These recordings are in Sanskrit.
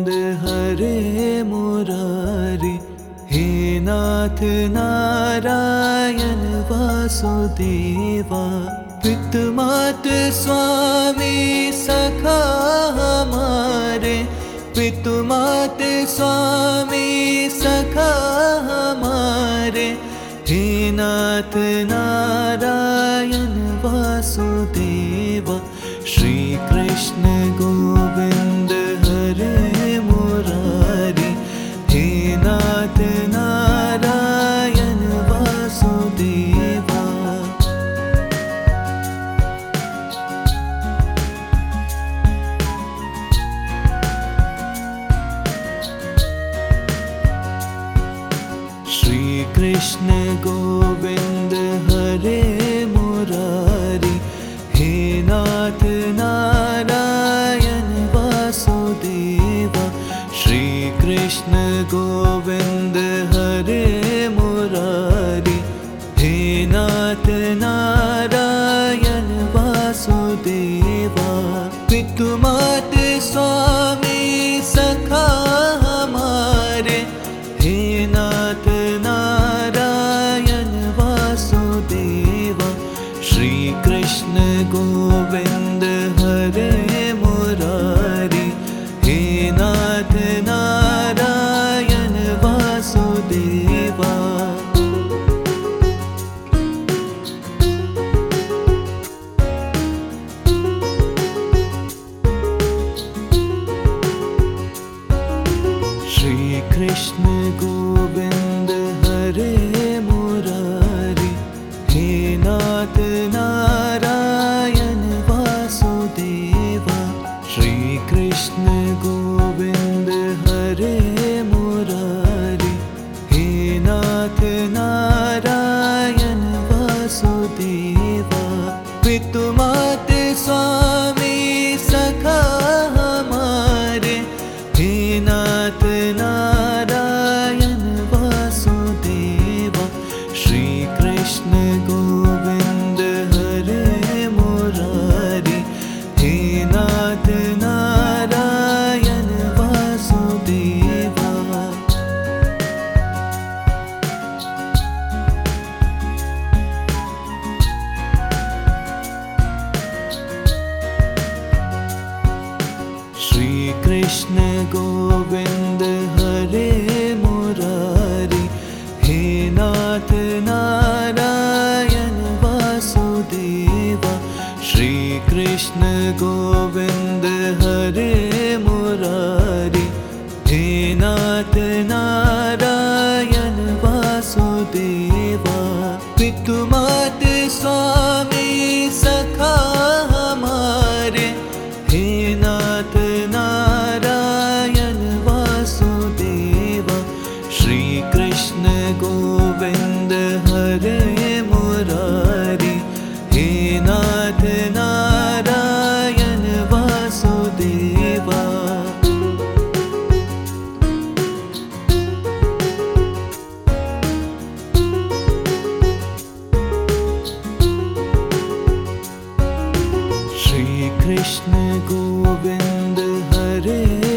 गोविन्द हरे मुरारि हे नाथ नारायण वासुदेवा पितमात स्वामी सखा पित् पितमात स्वामी सखा हमारे हे नाथ नारायण Christ not. कृष्ण गोविन्द हरे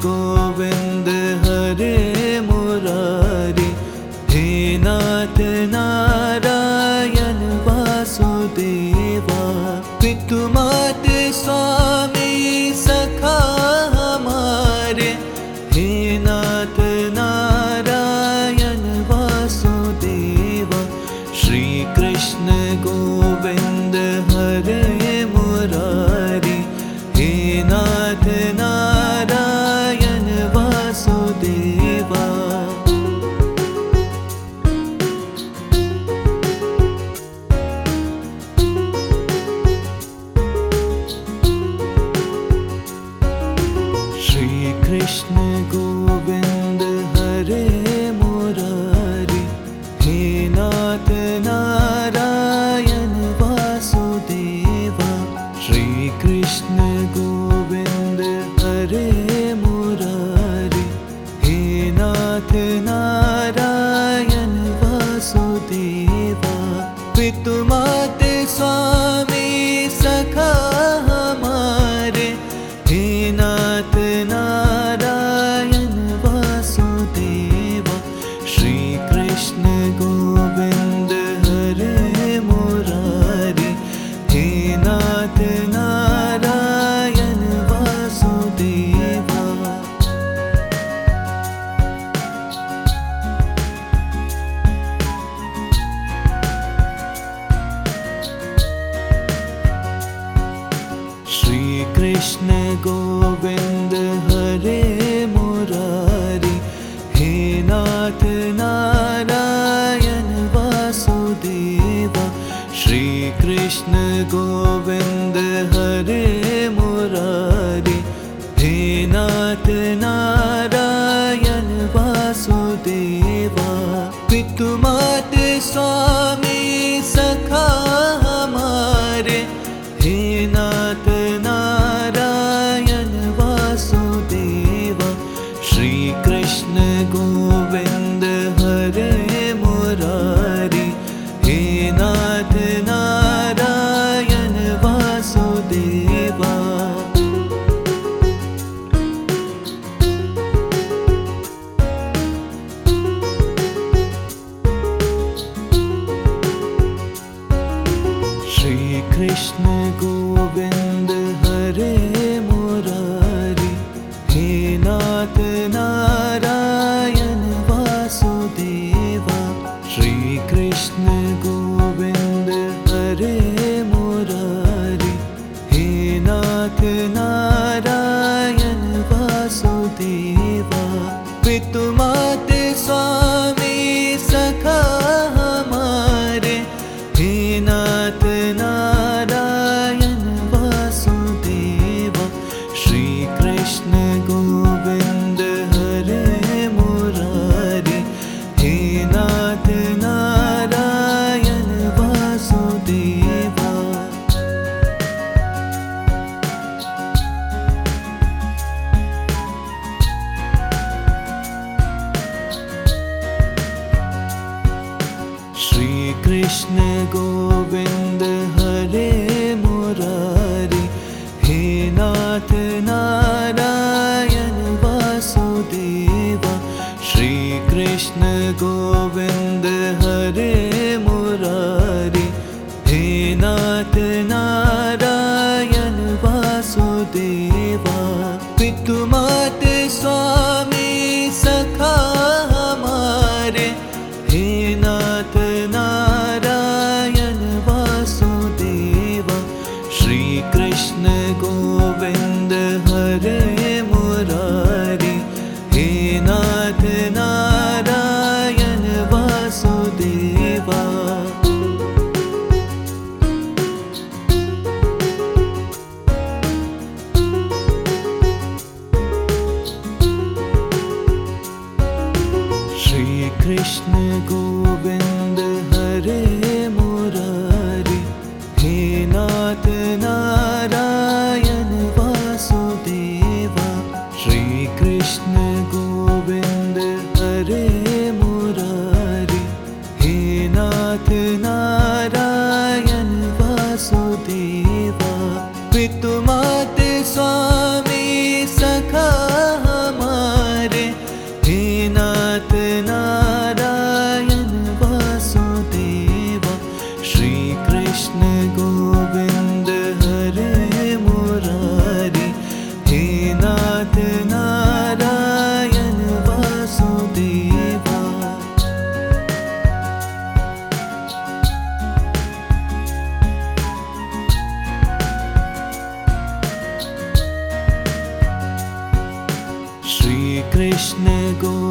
go. वासुदेवा पितु कृष्ण गोविन्द go.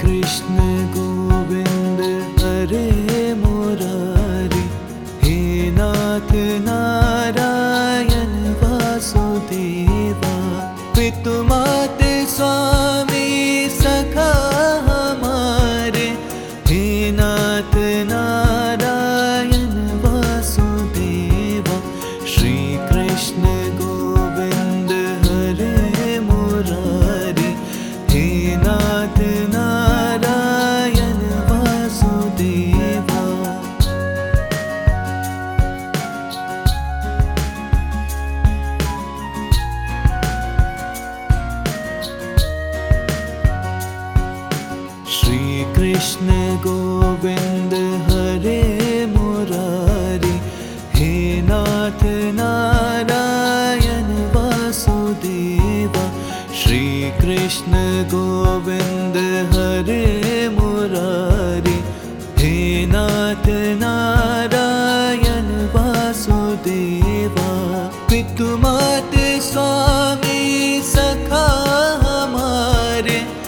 श्रीकृष्ण गोविन्द हरे मुरारि हे नाथ नारायण हमारे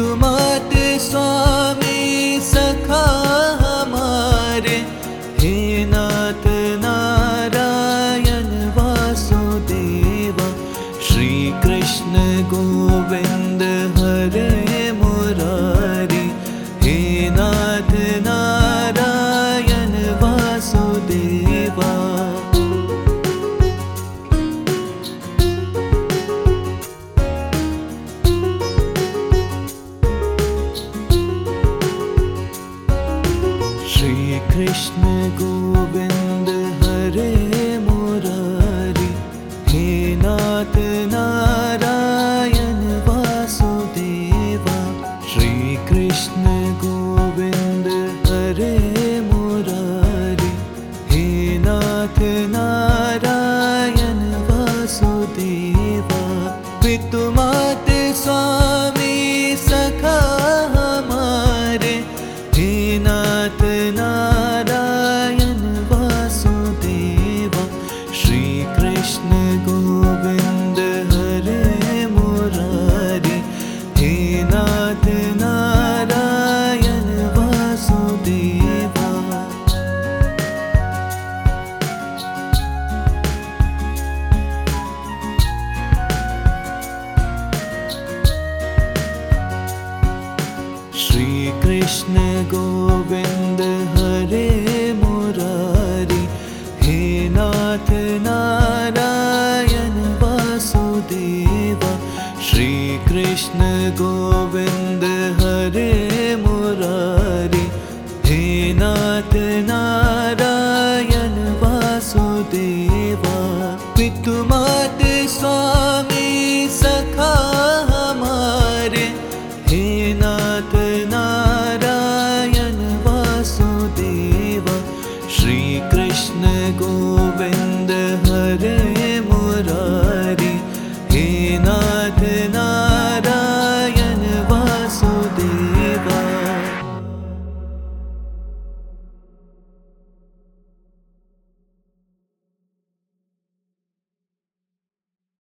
पितुमात